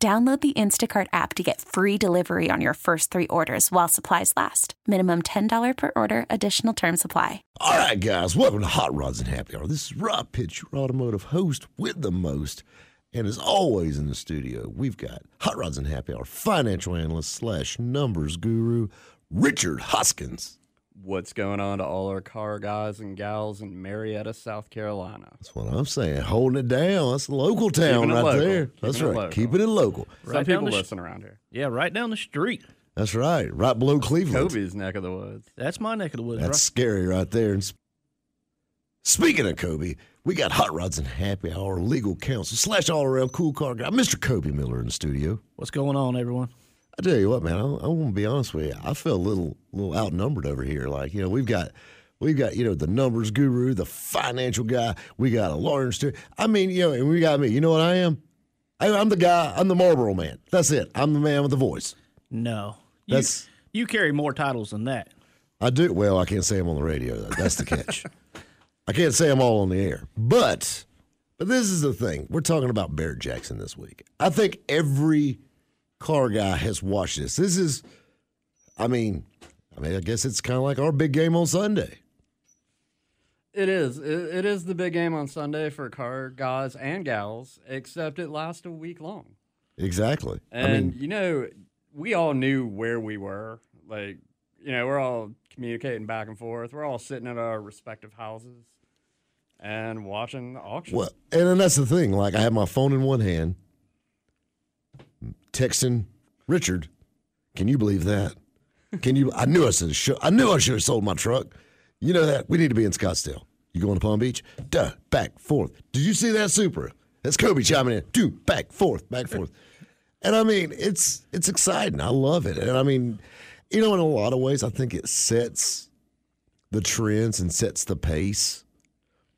Download the Instacart app to get free delivery on your first three orders while supplies last. Minimum $10 per order, additional term supply. All right, guys, welcome to Hot Rods and Happy Hour. This is Rob Pitts, your automotive host with the most. And as always in the studio, we've got Hot Rods and Happy Hour financial analyst slash numbers guru, Richard Hoskins. What's going on to all our car guys and gals in Marietta, South Carolina? That's what I'm saying. Holding it down. That's a local town Keeping right local. there. Keeping That's it right. local. Keeping it local. Some Right people the sh- listen around here. Yeah, right down the street. That's right. Right below Cleveland. Kobe's neck of the woods. That's my neck of the woods. That's right? scary right there. And speaking of Kobe, we got Hot Rods and Happy Hour legal counsel slash all around cool car guy, Mr. Kobe Miller in the studio. What's going on, everyone? I tell you what, man, I, I want to be honest with you. I feel a little, little outnumbered over here. Like, you know, we've got, we've got, you know, the numbers guru, the financial guy. We got a lawyer. Stu- I mean, you know, and we got me. You know what I am? I, I'm the guy. I'm the Marlboro man. That's it. I'm the man with the voice. No. You, That's- you carry more titles than that. I do. Well, I can't say I'm on the radio. Though. That's the catch. I can't say I'm all on the air. But, but this is the thing. We're talking about Barrett Jackson this week. I think every car guy has watched this. This is, I mean, I mean, I guess it's kind of like our big game on Sunday. It is. It, it is the big game on Sunday for car guys and gals, except it lasts a week long. Exactly. And I mean, you know, we all knew where we were. Like, you know, we're all communicating back and forth. We're all sitting at our respective houses and watching the auction. well, and then that's the thing. Like, I have my phone in one hand, texting Richard. Can you believe that? Can you? I knew I should. Have, I knew I should have sold my truck. You know that we need to be in Scottsdale. You going to Palm Beach? Duh, back forth. Did you see that Supra? That's Kobe chiming in. Two back forth, back forth. And I mean, it's it's exciting. I love it. And I mean, you know, in a lot of ways, I think it sets the trends and sets the pace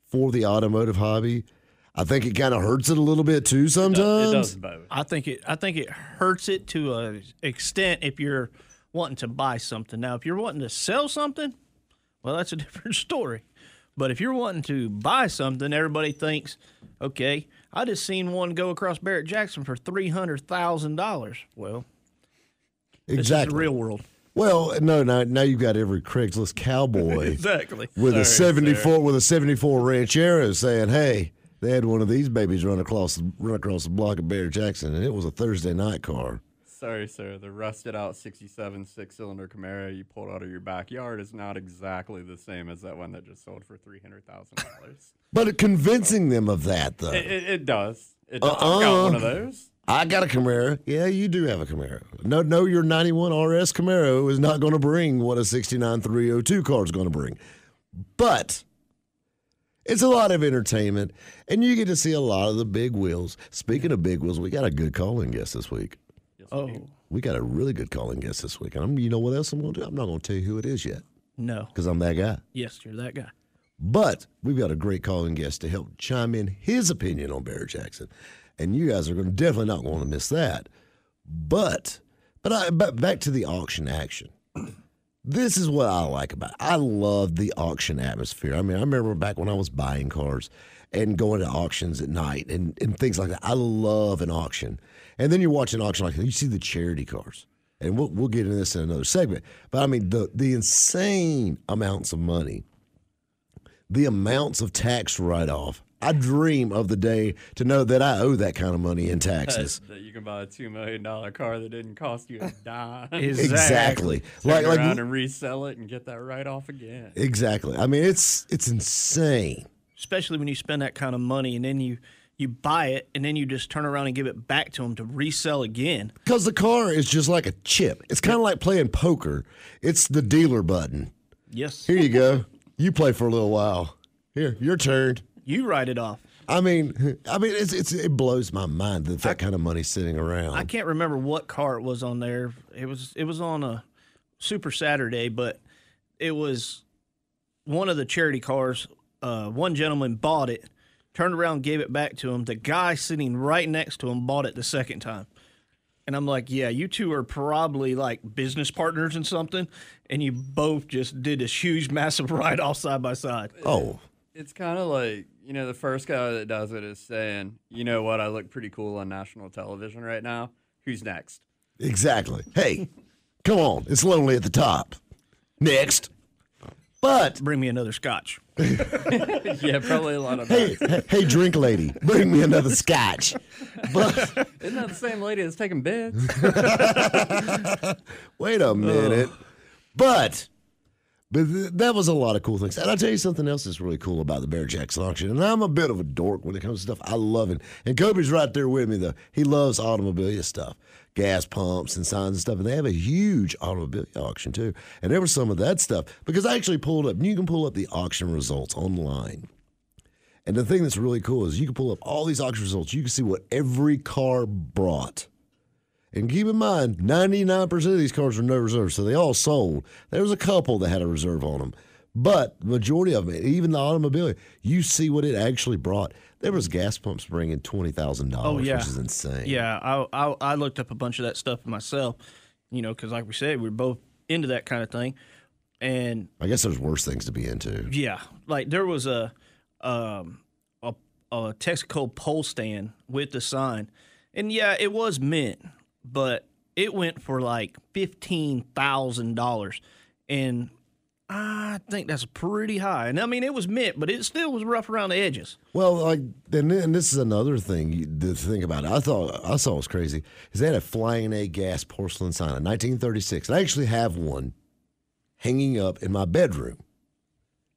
for the automotive hobby. I think it kind of hurts it a little bit too sometimes. it does both. I think it I think it hurts it to a extent if you're wanting to buy something. Now, if you're wanting to sell something, well, that's a different story. But if you're wanting to buy something, everybody thinks, okay, I just seen one go across Barrett Jackson for three hundred thousand dollars. Well, this Exactly. is the real world. Well, no, now now you've got every Craigslist cowboy Exactly. with a Sorry, seventy sir. four with a seventy four Ranchero saying, "Hey, they had one of these babies run across run across the block of Barrett Jackson, and it was a Thursday night car." Sorry, sir. The rusted out 67 six cylinder Camaro you pulled out of your backyard is not exactly the same as that one that just sold for $300,000. But convincing them of that, though, it, it, it does. It does. I've got uh-uh. one of those. I got a Camaro. Yeah, you do have a Camaro. No, no, your 91 RS Camaro is not going to bring what a 69 302 car is going to bring. But it's a lot of entertainment, and you get to see a lot of the big wheels. Speaking of big wheels, we got a good calling guest this week. Oh We got a really good calling guest this week. And I'm, you know what else I'm going to do? I'm not going to tell you who it is yet no. because I'm that guy. Yes, you're that guy. But we've got a great calling guest to help chime in his opinion on Barrett Jackson, and you guys are going to definitely not want to miss that. But but I but back to the auction action. This is what I like about. It. I love the auction atmosphere. I mean, I remember back when I was buying cars and going to auctions at night and, and things like that. I love an auction. And then you watch an auction like you see the charity cars. And we'll, we'll get into this in another segment. But I mean, the, the insane amounts of money the amounts of tax write off. I dream of the day to know that I owe that kind of money in taxes. That you can buy a $2 million car that didn't cost you a dime. Exactly. Turn Like like around and resell it and get that right off again. exactly. I mean it's it's insane. especially when you spend that kind of money and then you you buy it and then you just turn around and give it back to them to resell again. Cuz the car is just like a chip. It's kind of like playing poker. It's the dealer button. Yes, Here you go. You play for a little while. Here, your turn. You write it off. I mean, I mean, it's, it's it blows my mind that that kind of money's sitting around. I can't remember what car it was on there. It was it was on a Super Saturday, but it was one of the charity cars. Uh, one gentleman bought it, turned around, gave it back to him. The guy sitting right next to him bought it the second time. And I'm like, yeah, you two are probably like business partners and something, and you both just did this huge, massive ride off side by side. oh, It's kind of like, you know, the first guy that does it is saying, you know what, I look pretty cool on national television right now. Who's next? exactly. Hey, come on, it's lonely at the top. Next, but Bring me another scotch. yeah, probably a lot of hey, that. hey, hey, drink lady, bring me another scotch. But Isn't that the same lady that's taking bids? wait a minute, but. But th- that was a lot of cool things. And I'll tell you something else that's really cool about the Barrett Jackson auction. And I'm a bit of a dork when it comes to stuff. I love it. And Kobe's right there with me, though. He loves automobilia stuff, gas pumps and signs and stuff. And they have a huge automobilia auction, too. And there was some of that stuff because I actually pulled up, and you can pull up the auction results online. And the thing that's really cool is you can pull up all these auction results. You can see what every car brought. And keep in mind, 99% of these cars were no reserve, so they all sold. There was a couple that had a reserve on them. But the majority of them, even the automobile, you see what it actually brought. There was gas pumps bringing $20,000, Oh yeah, which is insane. Yeah, I, I I looked up a bunch of that stuff myself. You know, because like we said, we're both into that kind of thing, and I guess there's worse things to be into. yeah, like there was a um a, a Texaco pole stand with the sign, and yeah, it was mint, but it went for like fifteen thousand dollars, and I think that's pretty high. And I mean, it was mint, but it still was rough around the edges. Well, like, and, and this is another thing to think about. I thought I saw it was crazy. Is they had a flying A gas porcelain sign in 1936. and I actually have one hanging up in my bedroom.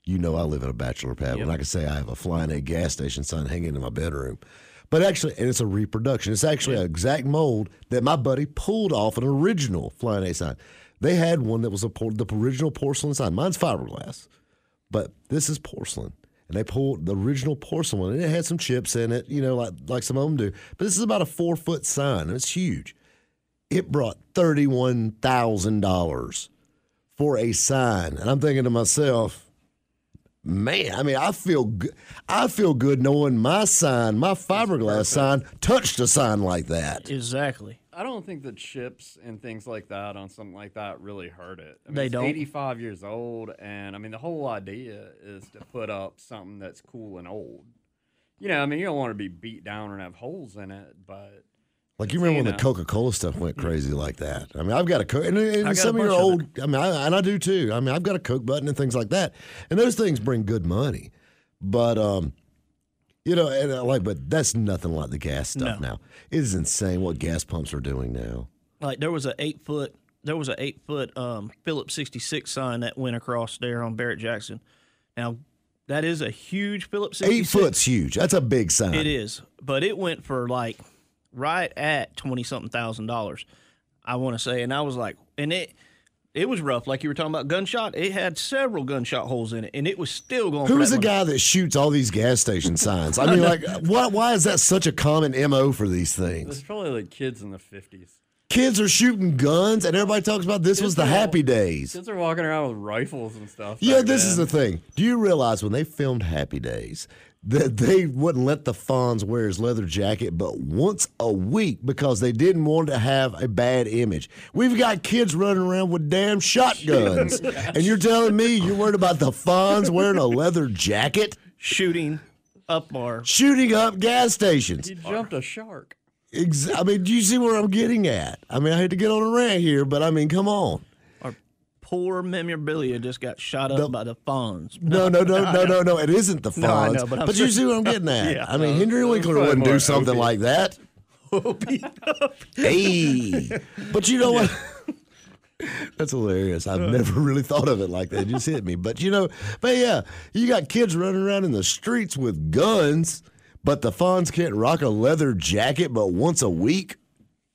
You know, I live in a bachelor pad. and I can say I have a flying A gas station sign hanging in my bedroom, but actually, and it's a reproduction. It's actually an exact mold that my buddy pulled off an original flying A sign. They had one that was a por- the original porcelain sign. Mine's fiberglass but this is porcelain. And they pulled the original porcelain and it had some chips in it, you know, like like some of them do. But this is about a four foot sign, and it's huge. It brought thirty one thousand dollars for a sign, and I'm thinking to myself, man, I mean, I feel good. I feel good knowing my sign, my fiberglass sign, touched a sign like that. Exactly. I don't think the chips and things like that on something like that really hurt it. I mean, They it's don't? 85 years old, and I mean, the whole idea is to put up something that's cool and old. You know, I mean, you don't want to be beat down and have holes in it, but Like you remember when You the. Coca Cola stuff went crazy like that? I mean, I've got a Coke, and, and some of your bunch of old. I mean, I, and I do too. I mean, I've got a Coke button and things like that, and those things bring good money. But um, you know, and uh, like, but that's nothing like the gas stuff No. now. It is insane what gas pumps are doing now. like there was an eight foot there was an eight foot um, Phillips 66 sign that went across there on Barrett Jackson. Now that is a huge Phillips 66. Eight foot's huge. That's a big sign. It is, but it went for like right at twenty something thousand dollars. I want to say, and I was like, and it it was rough. Like you were talking about gunshot, it had several gunshot holes in it, and it was still going. Who's the money. guy that shoots all these gas station signs? I mean, like, why, why is that such a common MO for these things? It's probably like kids in the 50s. Kids are shooting guns, and everybody talks about this was the happy days. Kids are walking around with rifles and stuff. Yeah, back this is the thing. Do you realize when they filmed Happy Days that they wouldn't let the Fonz wear his leather jacket but once a week because they didn't want to have a bad image? We've got kids running around with damn shotguns, and you're telling me you're worried about the Fonz wearing a leather jacket shooting up our shooting up gas stations? He jumped a shark. Ex- I mean, do you see where I'm getting at? I mean, I hate to get on a rant here, but I mean, come on. Poor memorabilia just got shot up The- by the Fonz. No, no, no, no, no, no. It isn't the Fonz. No, I know, but I'm you see what I'm getting at. Yeah. I mean, Henry Winkler wouldn't do something like that. hey, but you know what? That's hilarious. I've never really thought of it like that. It just hit me. But you know, but yeah, you got kids running around in the streets with guns, but the Fonz can't rock a leather jacket but once a week.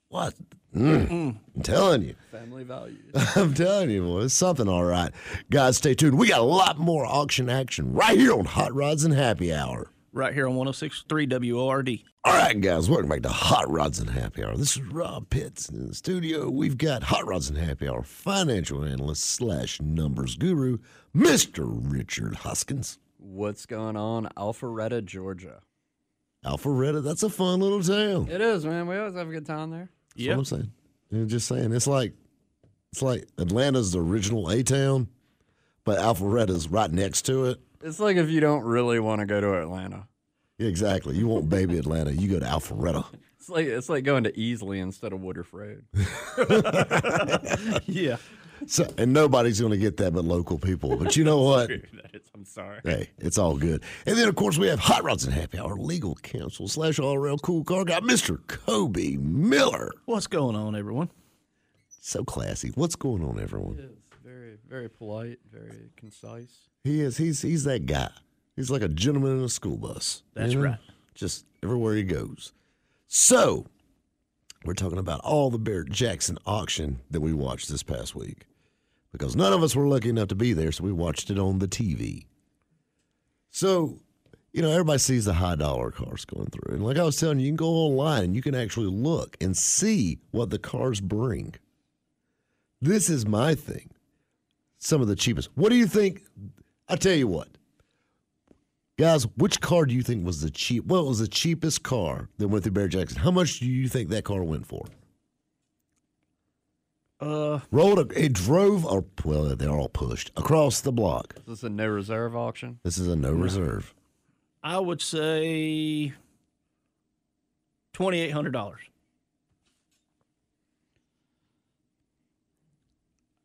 What? Mm. I'm telling you. Family values. I'm telling you, boy, it's something all right. Guys, stay tuned. We got a lot more auction action right here on Hot Rods and Happy Hour. right here on 106.3 WORD. All right, guys, welcome back to Hot Rods and Happy Hour. This is Rob Pitts in the studio. We've got Hot Rods and Happy Hour financial analyst slash numbers guru, Mr. Richard Hoskins. What's going on, Alpharetta, Georgia? Alpharetta, that's a fun little town. It is, man. We always have a good time there. That's what I'm saying. You know, just saying. It's like it's like Atlanta's the original A town, but Alpharetta's right next to it. It's like if you don't really want to go to Atlanta. Exactly. You want baby Atlanta, you go to Alpharetta. It's like it's like going to Easley instead of Woodruff Road. Yeah. So, and nobody's going to get that but local people. But you know what? I'm sorry. Hey, it's all good. And then, of course, we have Hot Rods and Happy Hour legal counsel slash all around cool car guy, Mr. Kobe Miller. What's going on, everyone? So classy. What's going on, It everyone? is very, very polite, very concise. He is. He's he's that guy. He's like a gentleman in a school bus. That's right. Just everywhere he goes. So, we're talking about all the Barrett Jackson auction that we watched this past week. Because none of us were lucky enough to be there, so we watched it on the TV. So, you know, everybody sees the high dollar cars going through. And like I was telling you, you can go online and you can actually look and see what the cars bring. This is my thing. Some of the cheapest. What do you think? I tell you what. Guys, which car do you think was the cheap? What was the cheapest car that went through Barrett Jackson? How much do you think that car went for? Uh, Rolled, a, it drove, or well, they're all pushed across the block. Is this a no reserve auction? This is a no reserve. I would say twenty eight hundred dollars.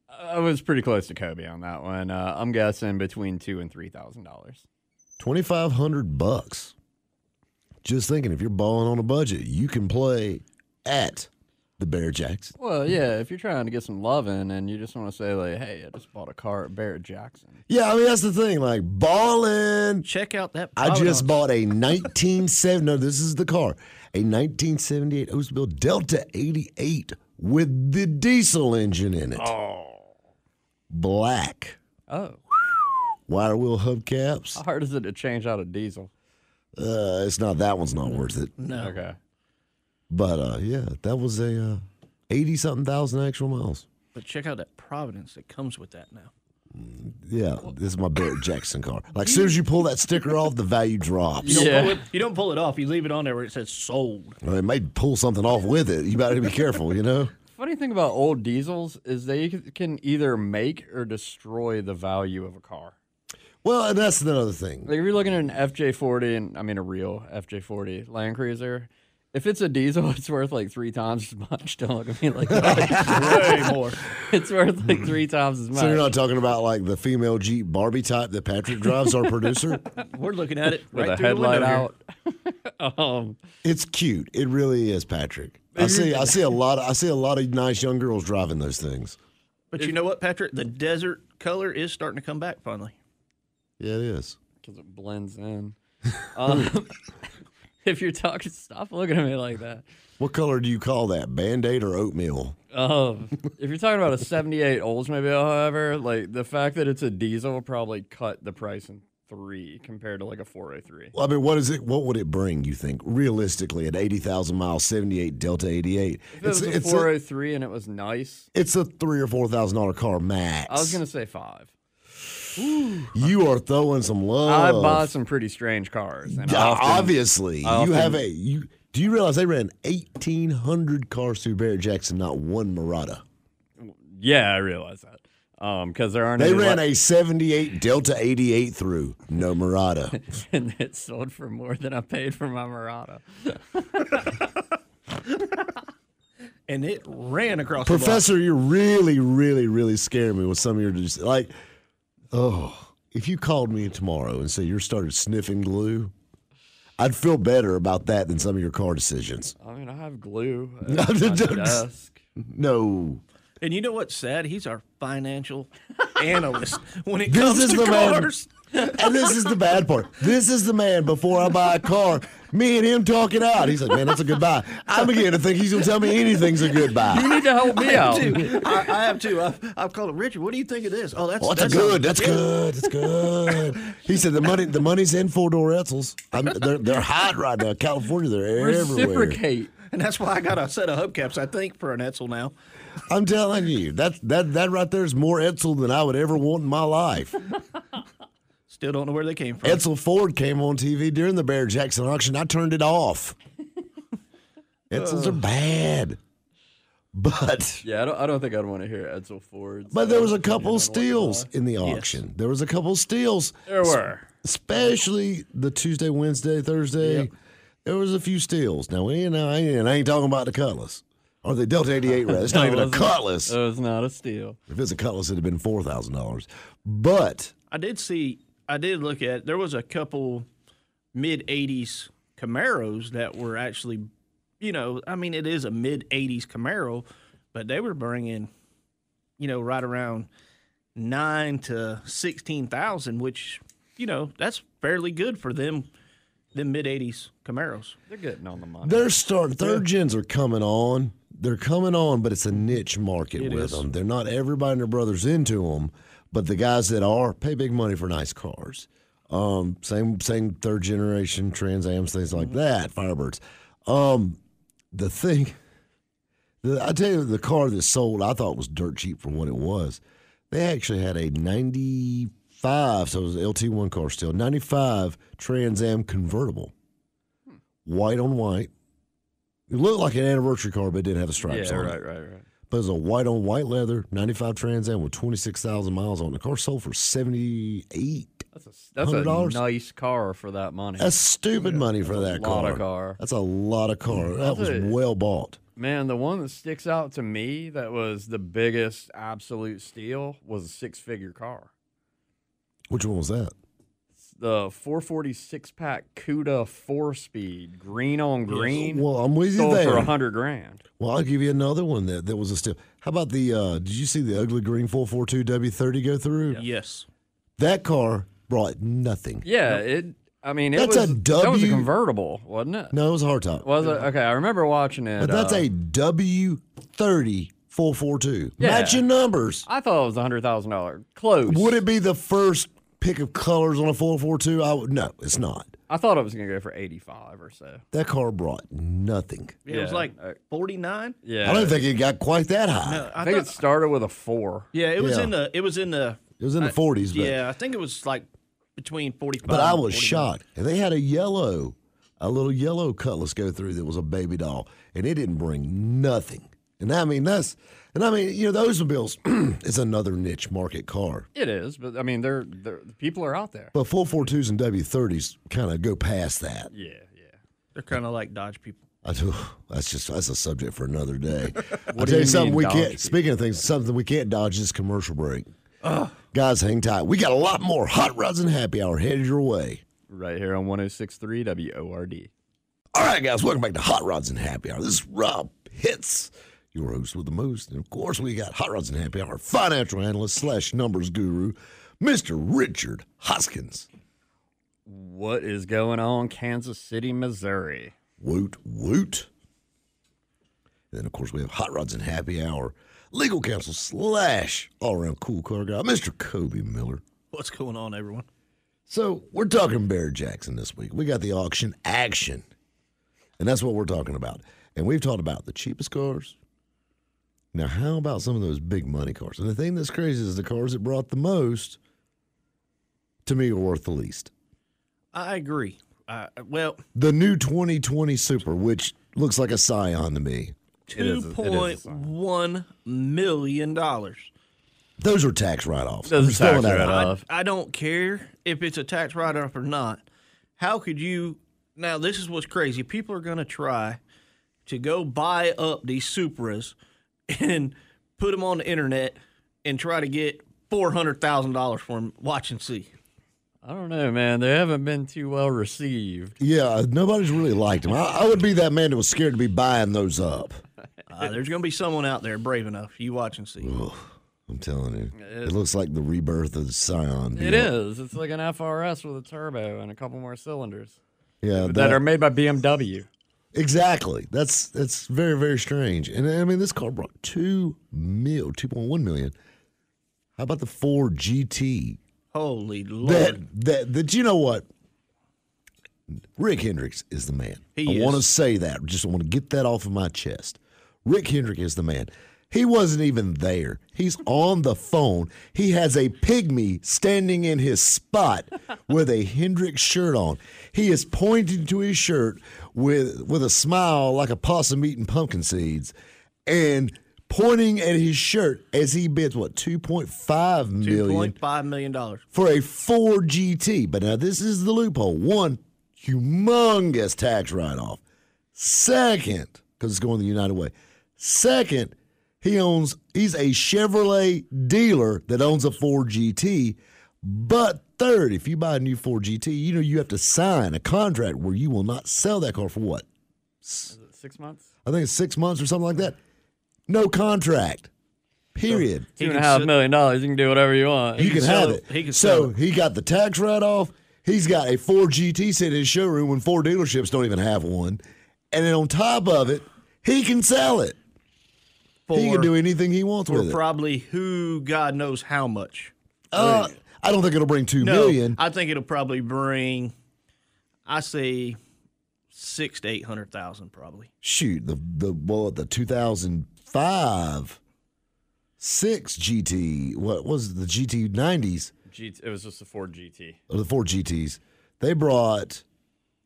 I was pretty close to Kobe on that one. Uh, I'm guessing between two and three thousand dollars. Twenty five hundred bucks. Just thinking, if you're balling on a budget, you can play at the Barrett Jackson. Well, yeah, if you're trying to get some loving and you just want to say like, "Hey, I just bought a car at Barrett Jackson," Yeah, I mean that's the thing. Like balling. Check out that. I just Providence. bought a 1970. no, this is the car. A 1978 Oldsmobile Delta 88 with the diesel engine in it. oh, Black. oh, Wire wheel hubcaps. how hard is it to change out a diesel? Uh, it's not that one's not worth it. No. Okay, But uh, yeah, that was a uh, 80 something thousand actual miles. But check out that Providence that comes with that now. Yeah, this is my Barrett Jackson car. Like, as soon as you pull that sticker off, the value drops. You don't, Yeah. pull it, you don't pull it off. You leave it on there where it says sold. Well, It may pull something off with it. You better be careful, you know? funny thing about old diesels is they can either make or destroy the value of a car. Well, and that's another thing. Like if you're looking at an FJ40 and I mean a real FJ40 Land Cruiser, if it's a diesel, it's worth like three times as much. Don't look at me like that. Way more. it's worth like three times as much. So you're not talking about like the female Jeep Barbie type that Patrick drives, our producer? We're looking at it with right a through the headlight here. out. um, It's cute. It really is, Patrick. I see. I see a lot. Of, I see a lot of nice young girls driving those things. But you know what, Patrick? The desert color is starting to come back finally. Yeah, it is. because it blends in. Um, if you're talking, stop looking at me like that. What color do you call that? Band Aid or oatmeal? Um, if you're talking about a 78 Oldsmobile, however, like the fact that it's a diesel probably cut the price in three compared to like a 403. Well, I mean, what is it? What would it bring? You think realistically at eighty thousand miles, seventy eight Delta eighty eight? If it was a it's a, 403 and it was nice, it's a three or four thousand dollar car max. I was gonna say five. You are throwing some love. I bought some pretty strange cars, and. Yeah, often- obviously, I you often- have a you. Do you realize they ran eighteen hundred cars through Barrett Jackson, not one Murano? yeah, I realize that. Um, because there aren't They any ran le- a seventy eight Delta eighty eight through, no Murano. and it sold for more than I paid for my Murano. And it ran across the block. Professor, you're really, really, really scaring me with some of your just like. Oh, if you called me tomorrow and said you started sniffing glue, I'd feel better about that than some of your car decisions. I mean, I have glue at No, my desk. No, And you know what's sad? He's our financial analyst when it This comes is to the man- cars. And this is the bad part. This is the man before I buy a car. Me and him talking out. He's like, man, that's a good buy. I'm beginning to think he's gonna tell me anything's a good buy. You need to help me out. Too. I, I have too. I've, I've called him Richard. What do you think of this? Oh, that's Oh, that's, a good. That's good. That's good. He said the money, the money's in four door Edsels. I'm, they're they're hot right now. California, they're everywhere. Reciprocate. And that's why I got a set of hubcaps. I think for an Edsel now. I'm telling you, that that that right there is more Edsel than I would ever want in my life. Still don't know where they came from. Edsel Ford came on TV during the Barrett Jackson auction. I turned it off. Edsels are bad, but Yeah, I don't, I don't think I'd want to hear Edsel Ford's. but there was uh, a couple opinion steals in the auction. There was a couple steals. There were. especially the Tuesday, Wednesday, Thursday. There was a few steals. Now, you know, I ain't, I ain't talking about the Cutlass or the Delta 88 Red. It's not even a Cutlass. It was not a steal. if it's a Cutlass, it'd have been four thousand dollars. But I did see. I did look at. There was a couple mid '80s Camaros that were actually, you know, I mean, it is a mid '80s Camaro, but they were bringing, you know, right around nine to sixteen thousand, which, you know, that's fairly good for them. Them mid '80s Camaros. They're getting on the money. they're starting. Third gens are coming on. They're coming on, but it's a niche market It with is. them. They're not everybody and their brothers into them, but the guys that are pay big money for nice cars. Um, same same third generation Trans Ams, things like that, Firebirds. Um, the thing, the, I tell you, the car that sold, I thought was dirt cheap for what it was. They actually had a '95, so it was an LT1 car still, '95 Trans Am convertible, white on white. It looked like an anniversary car, but it didn't have the stripes yeah, on right, it. right, right. But it was a white on white leather, 95 Trans Am with 26,000 miles on it. The car sold for 78. That's a that's a $100? nice car for that money. That's stupid money for that a lot car. of car. That's a lot of car. Mm. That was you. well bought. Man, the one that sticks out to me that was the biggest absolute steal was a six-figure car. Which one was that? The 446 pack CUDA four speed, green on green. Well, I'm with you sold there. for a hundred grand. Well, I'll give you another one that, that was a steal. How about the, uh, did you see the ugly green 442 W30 go through? Yes. That car brought nothing. Yeah, it. I mean, it That's a was that was a W- convertible, wasn't it? No, it was a hardtop. Was it? Okay, I remember watching it. but that's uh, a W30 442. Yeah. Matching numbers. I thought it was a hundred thousand dollar. Close. Would it be the first pick of colors on a 442? I would, no, it's not. I thought it was gonna go for eighty five or so. That car brought nothing. It was like uh, 49. Yeah, I don't think it got quite that high. No, I I, think thought, it started with a four. yeah, it was Yeah. in the it was in the It was in the 40s, but, yeah, I think it was like between 45 but I and was 49. shocked. And they had a yellow, a little yellow Cutlass go through that was a baby doll, and it didn't bring nothing. And I mean, that's, and I mean, you know, those bills is another niche market car. It is, but I mean, they're, they're the people are out there. But 442s and W30s kind of go past that. Yeah, yeah. They're kind of like Dodge people. I do, that's just that's a subject for another day. I'll tell you you something we can't. people? Speaking of things, something we can't dodge is commercial break. Guys, hang tight. We got a lot more hot rods and happy hour headed your way. Right here on 106.3 WORD. All right, guys, welcome back to Hot Rods and Happy Hour. This is Rob Pitts, your host with the most, and of course, we got Hot Rods and Happy Hour financial analyst slash numbers guru, Mister Richard Hoskins. What is going on, Kansas City, Missouri? Woot woot. And then, of course, we have Hot Rods and Happy Hour legal counsel slash all around cool car guy, Mr. Kobe Miller. What's going on, everyone? So we're talking Barrett Jackson this week. We got the auction action, and that's what we're talking about. And we've talked about the cheapest cars. Now, how about some of those big money cars? And the thing that's crazy is the cars that brought the most, to me, are worth the least. I agree. Uh, well, The new 2020 Supra, which looks like a Scion to me. It two is a- it is a point sign. one million dollars. Those are tax write-offs. Those I'm are tax write-offs. I, I don't care if it's a tax write-off or not. How could you? Now, this is what's crazy. People are going to try to go buy up these Supras and put them on the internet and try to get four hundred thousand dollars for them. Watch and see. I don't know, man. They haven't been too well received. Yeah, nobody's really liked them. I, I would be that man that was scared to be buying those up. Uh, there's going to be someone out there brave enough. You watch and see. I'm telling you, it, looks like the rebirth of the Scion. It deal. is. It's like an FRS with a turbo and a couple more cylinders Yeah, that, are made by BMW. Exactly. That's that's very very strange. And I mean, this car brought two mil, two point one million. How about the Ford GT? Holy Lord. That that that you know what? Rick Hendricks is the man. He I want to say that. Just want to get that off of my chest. Rick Hendrick is the man. He wasn't even there. He's on the phone. He has a pygmy standing in his spot with a Hendrix shirt on. He is pointing to his shirt with with a smile like a possum eating pumpkin seeds and pointing at his shirt as he bids what 2.5 million $2.5 million. for a Ford GT. But now this is the loophole. One, humongous tax write off. Second, because it's going the United Way. Second, he owns he's a Chevrolet dealer that owns a Ford GT. But third, if you buy a new Ford GT, you know you have to sign a contract where you will not sell that car for what? six months? I think it's six months or something like that. No contract. Period. Two He and can half sit- million dollars. You can do whatever you want. you can can have it. it. He can so it. he got the tax write off. He's got a Ford GT sitting in his showroom when Ford dealerships don't even have one. And then on top of it, he can sell it. For, he can do anything he wants for with it. probably who God knows how much. Uh, I don't think it'll bring two No, million. I think it'll probably bring, I say, six to 800,000 probably. Shoot, the the well, the 2005 six GT. What was the GT 90s? G- it was just the Ford GT. Or oh, the Ford GTs. They brought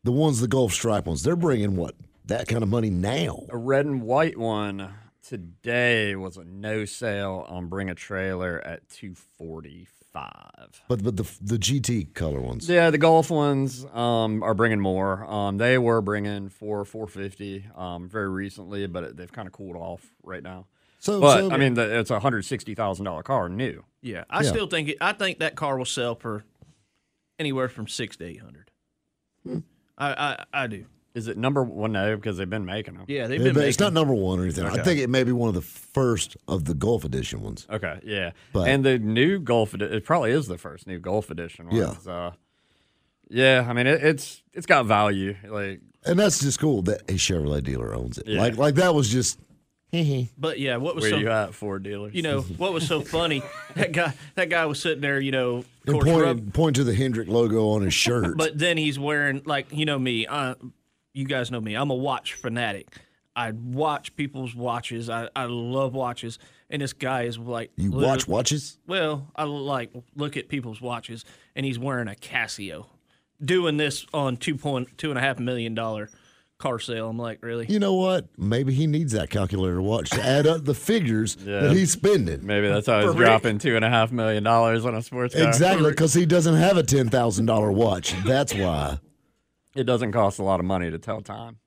the ones, the Gulf Stripe ones. They're bringing what that kind of money now. A red and white one today was a no sale on Bring a Trailer at two forty five. But but the the GT color ones. Yeah, the Gulf ones um, are bringing more. Um, they were bringing for 450 um, very recently, but it, they've kind of cooled off right now. So, But so I mean, the, it's a hundred sixty thousand dollar car, new. Yeah, I Yeah. still think it, I think that car will sell for anywhere from six to eight hundred. Hmm. I, I I do. Is it number one? No, because they've been making them. Yeah, they've been. but it's making- not number one or anything. I think it may be one of the first of the Gulf Edition ones. Okay, yeah. But- and the new Gulf, edi- it probably is the first new Gulf edition. Yeah. ones. Uh, yeah. I mean, it, it's it's got value. Like, And that's just cool that a Chevrolet dealer owns it. Yeah. Like like that was just But yeah, what was where so you at, Ford dealers? you know what was so funny? that guy that guy was sitting there, you know, of and course, point, rub- point to the Hendrick logo on his shirt. but then he's wearing like you know me. I, you guys know me. I'm a watch fanatic. I watch people's watches. I, I love watches. And this guy is like you literally- watch watches? Well, I like look at people's watches, and he's wearing a Casio, doing this on two point two and a half million dollar car sale. I'm like, really? You know what? Maybe he needs that calculator watch to add up the figures Yeah. that he's spending. maybe that's how he's For Rick. dropping two and a half million dollars on a sports car. Exactly, because he doesn't have a ten thousand dollar watch. That's why. It doesn't cost a lot of money to tell time.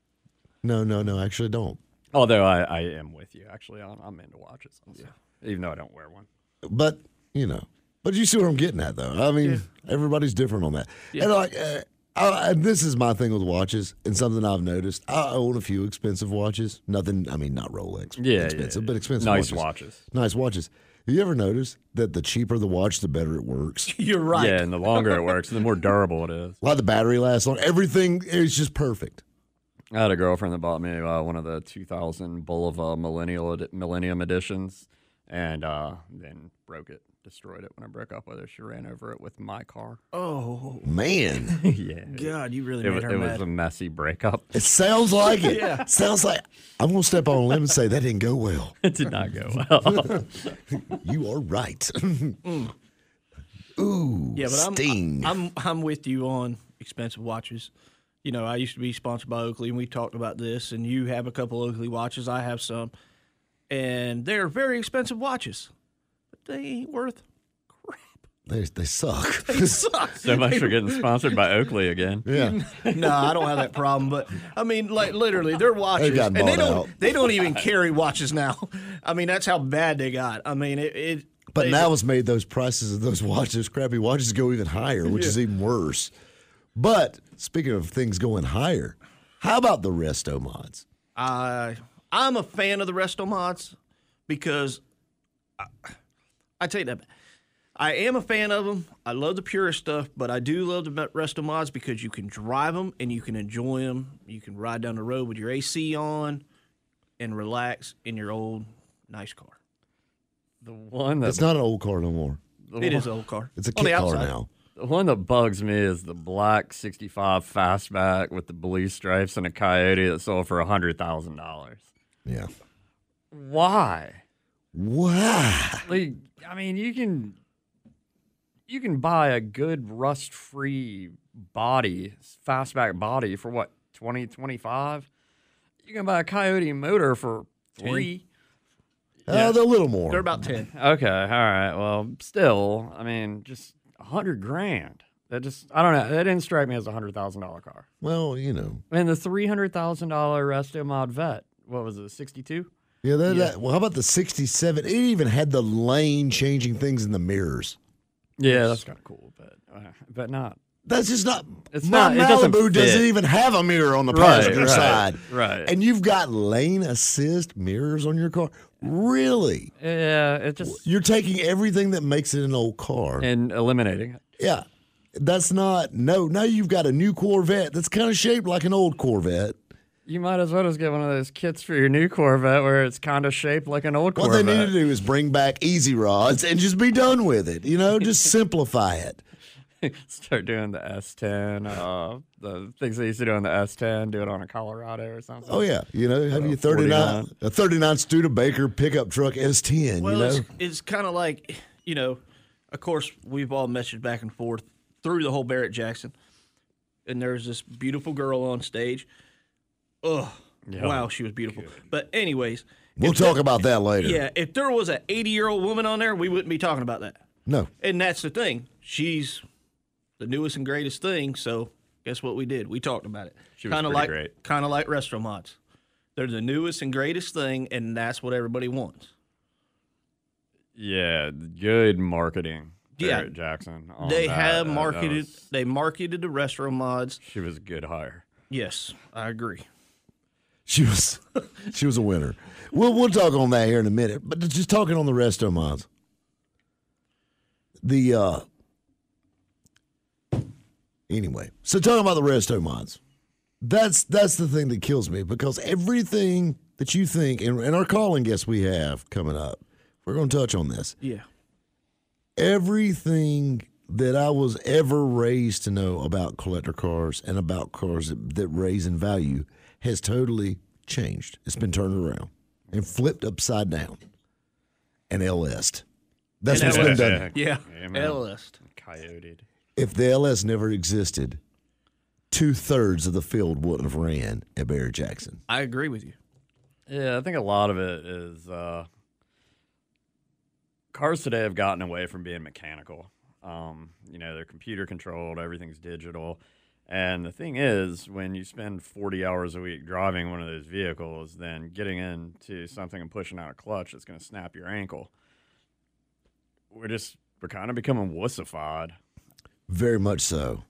No, no, no. Actually, don't. Although I, I am with you. Actually, I'm, I'm into watches. Also, even though I don't wear one. But you know, but you see what I'm getting at, though. I mean, everybody's different on that. Yeah. And like, uh, I, and this is my thing with watches, and something I've noticed. I own a few expensive watches. Nothing. I mean, not Rolex. Yeah, expensive, yeah, but expensive. Nice watches. watches. Nice watches. Have you ever noticed that the cheaper the watch, the better it works? You're right. Yeah, and the longer it works, the more durable it is. Like the battery lasts on. Everything is just perfect. I had a girlfriend that bought me uh, one of the 2000 Bulova Millennial Millennium editions, and uh, then broke it, destroyed it when I broke up with her. She ran over it with my car. Oh Man, yeah, God, you really it, made was, her it mad. was a messy breakup. it sounds like it. Yeah. Sounds like I'm gonna step on a limb and say that didn't go well. it did not go well. You are right. Mm. Ooh, yeah, but I'm, sting. I'm I'm with you on expensive watches. You know, I used to be sponsored by Oakley, and we talked about this. And you have a couple Oakley watches. I have some, and they're very expensive watches, but they ain't worth crap. they they suck. They suck. so much for getting sponsored by Oakley again. yeah. no, I don't have that problem. But I mean, like literally, they're watches, gotten and they bought don't out. they don't even carry watches now. I mean, that's how bad they got. I mean, it. it But they- now it's made those prices of those watches, those crappy watches, go even higher, which is even worse. But speaking of things going higher, how about the resto mods? I I'm a fan of the resto mods because I, I take that. back. I am a fan of them. I love the purist stuff, but I do love the rest resto mods because you can drive them and you can enjoy them. You can ride down the road with your AC on and relax in your old nice car. The one that It's not an old car no more. the It one- is an old car. It's a kit car now. The one that bugs me is the black 65 fastback with the blue stripes and a coyote that sold for $100,000. Yeah. Why? Why? Like, I mean, you can you can buy a good rust-free body, fastback body for what, 20, 25? You can buy a coyote motor for 3. Uh, they're a little more. They're about 10. Okay, all right. Well, still, I mean, just a 100 grand. That just I don't know. That didn't strike me as a $100,000 car. well, you know. And the three hundred thousand dollar Resto Mod Vet. What was it? Sixty two. Yeah, that, that- well, how about the 67? It even had the lane changing things in the mirrors. Yeah, that's kind of cool, but uh, but not. That's just not. It's my not- it doesn't Malibu doesn't even have a mirror on the Right, passenger right, side. right. And you've got lane assist mirrors on your car. Really? Yeah, it just You're taking everything that makes it an old car. and eliminating it. yeah. That's not. No, now you've got a new Corvette that's kind of shaped like an old Corvette. You might as well just get one of those kits for your new Corvette where it's kind of shaped like an old Corvette. What Corvette. they need to do is bring back easy rods and just be done with it. You know, just simplify it. Start doing the S10, uh, the things they used to do on the S10, do it on a Colorado or something. Oh yeah, you know, have Uh, you 39 49. a 39 Studebaker pickup truck S10, Well, you know. it's, it's kind of like, you know, of course, we've all messaged back and forth through the whole Barrett Jackson. And there's this beautiful girl on stage. Ugh. Yeah. Wow, she was beautiful. But, anyways, We'll talk there- about that later. Yeah, if there was an 80 year old woman on there, we wouldn't be talking about that. No. And that's the thing. She's the newest and greatest thing. So guess what we did? We talked about it. She was kinda pretty like, great. Kind of like restaurant mods. They're the newest and greatest thing, and that's what everybody wants. Yeah, good marketing. Yeah. Barrett Jackson. they that. have Uh, marketed. was- they marketed the restaurant mods. she was a good hire. Yes, I agree. She was she was a winner. We'll we'll talk on that here in a minute. But just talking on the rest of resto mods. The uh anyway, so talking about the resto mods. That's that's the thing that kills me because everything that you think and, and our calling guests we have coming up, we're gonna touch on this. Yeah. everything that I was ever raised to know about collector cars and about cars that, that raise in value has totally changed. It's been turned around and flipped upside down and LS'd. That's And what's been done. Yeah. Amen. L-list. Coyoted. If the LS never existed, two thirds of the field wouldn't have ran at Barrett Jackson. I agree with you. Yeah, I think a lot of it is uh, cars today have gotten away from being mechanical. Um, you know, they're computer controlled, everything's digital. And the thing is, when you spend 40 hours a week driving one of those vehicles, then getting into something and pushing out a clutch that's going to snap your ankle, we're just, we're kind of becoming wussified. Very much so.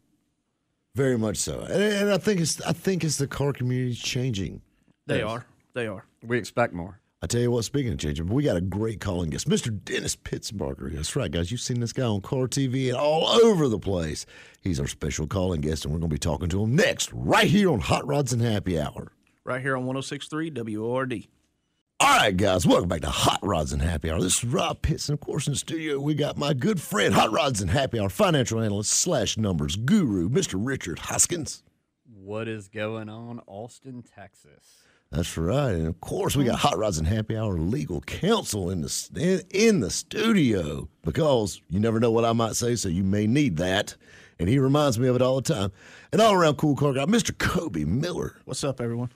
Very much so. And, and I think it's I think it's the car community changing. They Yes. are. They are. We expect more. I tell you what, speaking of changing, we got a great calling guest, Mr. Dennis Pitzenbarger. That's right, guys. You've seen this guy on Car TV and all over the place. He's our special calling guest, and we're going to be talking to him next, right here on Hot Rods and Happy Hour. Right here on 1063 WORD. All right, guys, welcome back to Hot Rods and Happy Hour. This is Rob Pitts, and of course, in the studio, we got my good friend, Hot Rods and Happy Hour financial analyst slash numbers guru, Mr. Richard Hoskins. What is going on, Austin, Texas? That's right, and of course, we got Hot Rods and Happy Hour legal counsel in the in, in the studio because you never know what I might say, so you may need that. And he reminds me of it all the time. And all around cool car guy, Mr. Kobe Miller. What's up, everyone?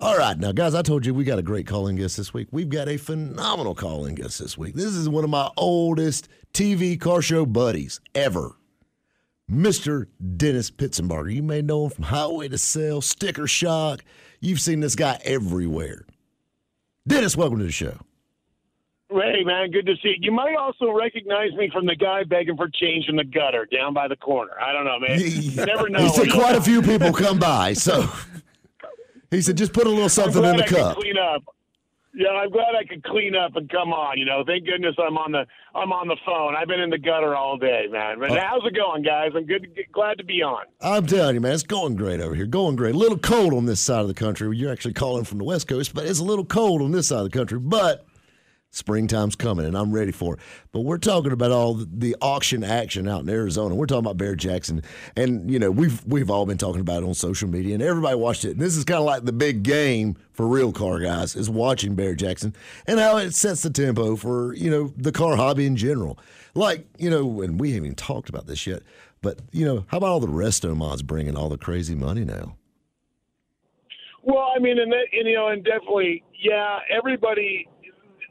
All right, now, guys, I told you we got a great calling guest this week. We've got a phenomenal calling guest this week. This is one of my oldest TV car show buddies ever, Mr. Dennis Pitzenbarger. You may know him from Highway to Sell, Sticker Shock. You've seen this guy everywhere. Dennis, welcome to the show. Hey, man, good to see you. You might also recognize me from the guy begging for change in the gutter down by the corner. I don't know, man. You never know. He said quite a few people come by, so he said just put a little something in the I cup. Clean up. Yeah, I'm glad I could clean up and come on. You know, thank goodness I'm on the I'm on the phone. I've been in the gutter all day, man. But uh, how's it going, guys? I'm good. Glad to be on. I'm telling you, man, it's going great over here. Going great. A little cold on this side of the country. You're actually calling from the West Coast, but it's a little cold on this side of the country. But Springtime's coming, and I'm ready for it. But we're talking about all the auction action out in Arizona. We're talking about Barrett Jackson, and you know we've we've all been talking about it on social media, and everybody watched it. And this is kind of like the big game for real car guys is watching Barrett Jackson and how it sets the tempo for you know the car hobby in general. Like you know, and we haven't even talked about this yet, but you know, how about all the resto mods bringing all the crazy money now? Well, I mean, and, that, and you know, and definitely, yeah, everybody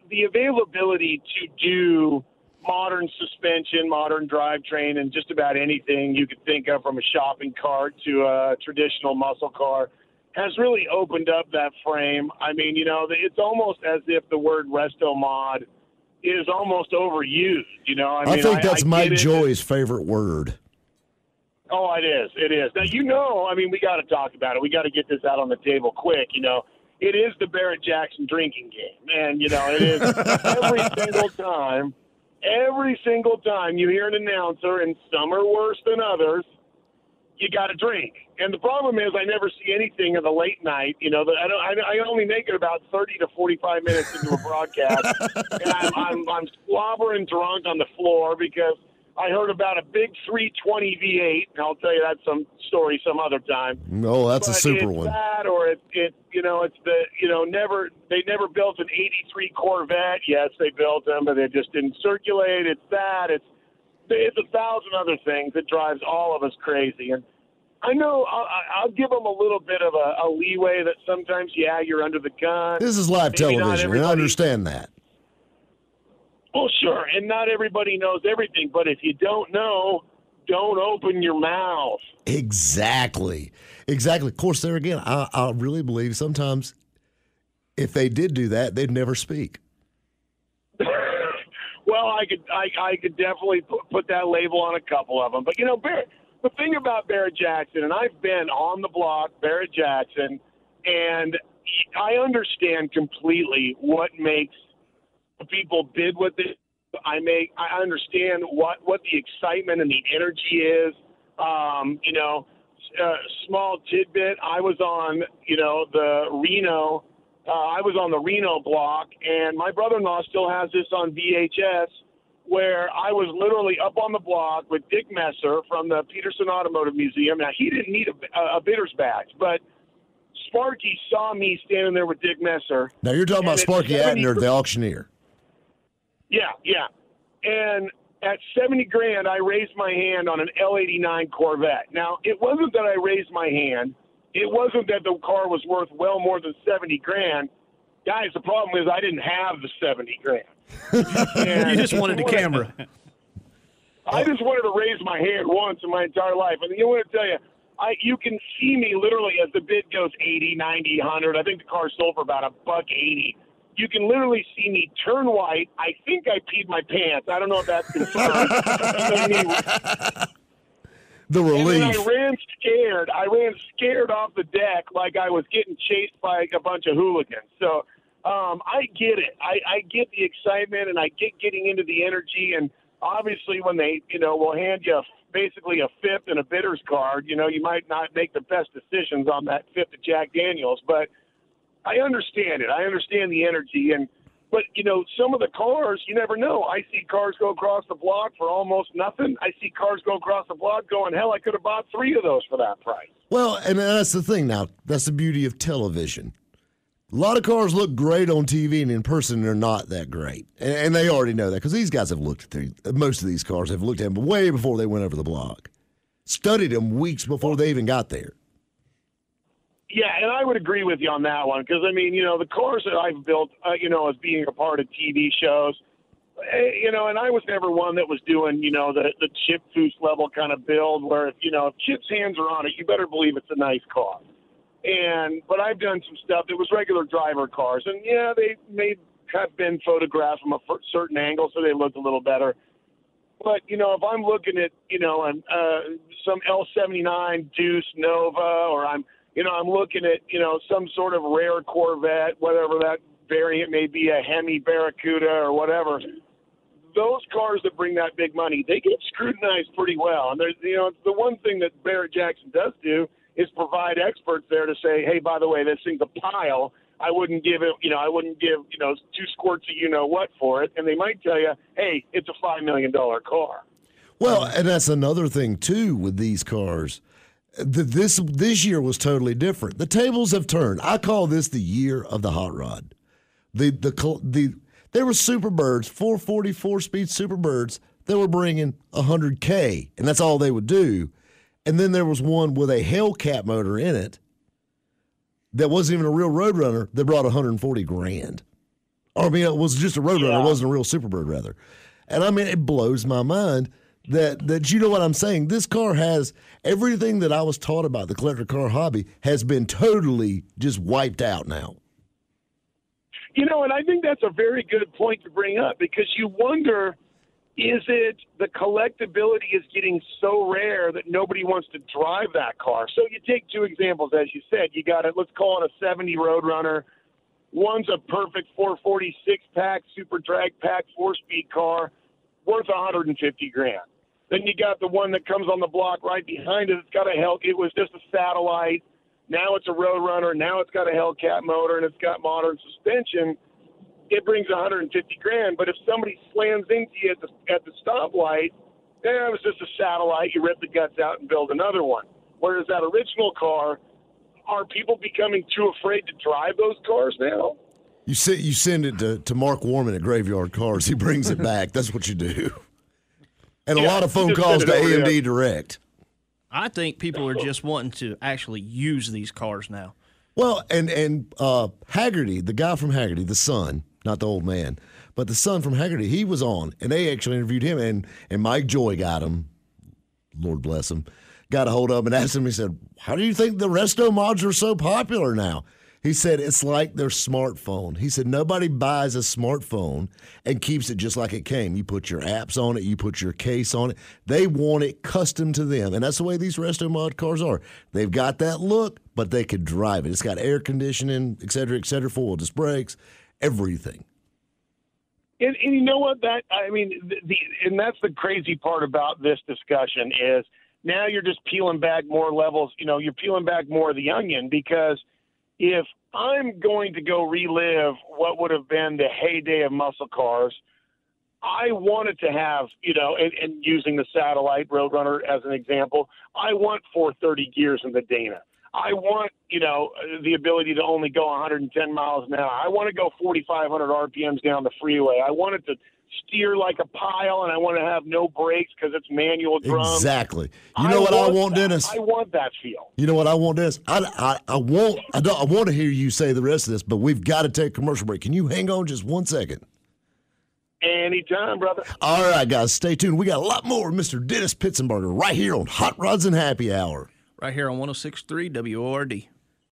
the availability to do modern suspension, modern drivetrain, and just about anything you could think of from a shopping cart to a traditional muscle car has really opened up that frame. I mean, you know, it's almost as if the word resto mod is almost overused. You know, I, I mean, think that's I, I Mike Joy's favorite word. Oh, it is. It is. Now, you know, I mean, we got to talk about it. We got to get this out on the table quick. You know, it is the Barrett Jackson drinking game, and you know it is every single time. Every single time you hear an announcer, and some are worse than others, you got to drink. And the problem is, I never see anything in the late night. You know, I don't. I, only make it about thirty to forty-five minutes into a broadcast, and I'm, I'm I'm slobbering drunk on the floor because I heard about a big 320 V8, and I'll tell you that some story some other time. No, that's but a super it's one. That or it, it, you know, it's the, you know, never they never built an '83 Corvette. Yes, they built them, but they just didn't circulate. It's that. It's it's a thousand other things that drives all of us crazy. And I know I'll, I'll give them a little bit of a, a leeway that sometimes, yeah, you're under the gun. This is live Maybe television, and I understand that. Well, sure, and not everybody knows everything, but if you don't know, don't open your mouth. Exactly, exactly. Of course, there again, I, I really believe sometimes if they did do that, they'd never speak. well, I could, I, I could definitely put, put that label on a couple of them, but you know, Barrett, the thing about Barrett Jackson, and I've been on the block, Barrett Jackson, and I understand completely what makes people bid with it. I make I understand what what the excitement and the energy is. Um, you know, uh, small tidbit. I was on you know the Reno. Uh, I was on the Reno block, and my brother-in-law still has this on VHS, where I was literally up on the block with Dick Messer from the Petersen Automotive Museum. Now he didn't need a, a bidder's badge, but Sparky saw me standing there with Dick Messer. Now you're talking about Sparky Adner, the auctioneer. Yeah, yeah. And at 70 grand, I raised my hand on an L89 Corvette. Now, it wasn't that I raised my hand. It wasn't that the car was worth well more than 70 grand. Guys, the problem is I didn't have the 70 grand. you just wanted the camera. I just wanted to raise my hand once in my entire life. And you want to tell you? I, you can see me literally as the bid goes 80, 90, 100. I think the car sold for about a buck 80 you can literally see me turn white. I think I peed my pants. I don't know if that's confirmed. the relief. And I ran scared. I ran scared off the deck like I was getting chased by a bunch of hooligans. So um, I get it. I, I get the excitement and I get getting into the energy. And obviously, when they, you know, will hand you a, basically a fifth and a bidder's card, you know, you might not make the best decisions on that fifth of Jack Daniels, but – I understand it. I understand the energy and but you know, some of the cars, you never know. I see cars go across the block for almost nothing. I see cars go across the block going, hell, I could have bought three of those for that price. Well, and that's the thing now. That's the beauty of television. A lot of cars look great on TV, and in person, they're not that great. And, and they already know that because these guys have looked at most of these cars have looked at them way before they went over the block, studied them weeks before they even got there. Yeah, and I would agree with you on that one because I mean, you know, the cars that I've built, uh, you know, as being a part of TV shows, eh, you know, and I was never one that was doing, you know, the the Chip Foose level kind of build where if you know if Chip's hands are on it, you better believe it's a nice car. And but I've done some stuff that was regular driver cars, and yeah, they may have been photographed from a certain angle, so they looked a little better. But you know, if I'm looking at you know an, uh, some L79 Deuce Nova, or I'm you know, I'm looking at, you know, some sort of rare Corvette, whatever that variant may be a Hemi Barracuda or whatever. Those cars that bring that big money, they get scrutinized pretty well. And there's, you know, the one thing that Barrett Jackson does do is provide experts there to say, hey, by the way, this thing's a pile. I wouldn't give it, you know, I wouldn't give, you know, two squirts of you know what for it. And they might tell you, hey, it's a $5 million car. Well, and that's another thing too with these cars. The, this this year was totally different. The tables have turned. I call this the year of the hot rod. The the the there were Superbirds, 444 speed Superbirds that were bringing 100k, and that's all they would do. And then there was one with a Hellcat motor in it that wasn't even a real Roadrunner that brought 140 grand. Or I mean, it was just a Roadrunner. Yeah. It wasn't a real Superbird, rather. And I mean, it blows my mind that that you know what I'm saying. This car has everything that I was taught about the collector car hobby has been totally just wiped out now. You know, and I think that's a very good point to bring up because you wonder is it the collectability is getting so rare that nobody wants to drive that car? So you take two examples, as you said. You got it, let's call it a 70 Roadrunner. One's a perfect 446 pack, super drag pack, four speed car, worth 150 grand. Then you got the one that comes on the block right behind it. It's got a Hell. It was just a satellite. Now it's a Roadrunner. Now it's got a Hellcat motor and it's got modern suspension. It brings 150 grand. But if somebody slams into you at the at the stoplight, yeah, it was just a satellite. You rip the guts out and build another one. Whereas that original car, are people becoming too afraid to drive those cars now? You send you send it to, to Mark Worman at Graveyard Carz. He brings it back. That's what you do and a lot of phone calls to AMD Direct. I think people are just wanting to actually use these cars now. Well, and and uh, Hagerty, the guy from Hagerty, the son, not the old man, but the son from Hagerty, he was on, and they actually interviewed him, and and Mike Joy got him, Lord bless him, got a hold of him and asked him. He said, "How do you think the resto mods are so popular now?" He said it's like their smartphone. He said nobody buys a smartphone and keeps it just like it came. You put your apps on it, you put your case on it. They want it custom to them. And that's the way these resto mod cars are. They've got that look, but they could drive it. It's got air conditioning, et cetera, et cetera, four wheel disc brakes, everything. And, and, you know what? That I mean, the, the and that's the crazy part about this discussion is now you're just peeling back more levels. You know, you're peeling back more of the onion because – if I'm going to go relive what would have been the heyday of muscle cars, I wanted to have, you know, and, and using the satellite Roadrunner as an example, I want 430 gears in the Dana. I want, you know, the ability to only go 110 miles an hour. I want to go 4,500 RPMs down the freeway. I wanted to steer like a pile, and I want to have no brakes because it's manual drums. Exactly. You know I what I want, that. Dennis? I want that feel. You know what I want, Dennis? I, I, I want I, don't, I want to hear you say the rest of this, but we've got to take commercial break. Can you hang on just one second? Anytime, brother. All right, guys, stay tuned. We got a lot more Mr. Dennis Pitzenbarger right here on Hot Rods and Happy Hour. Right here on 106.3 WORD.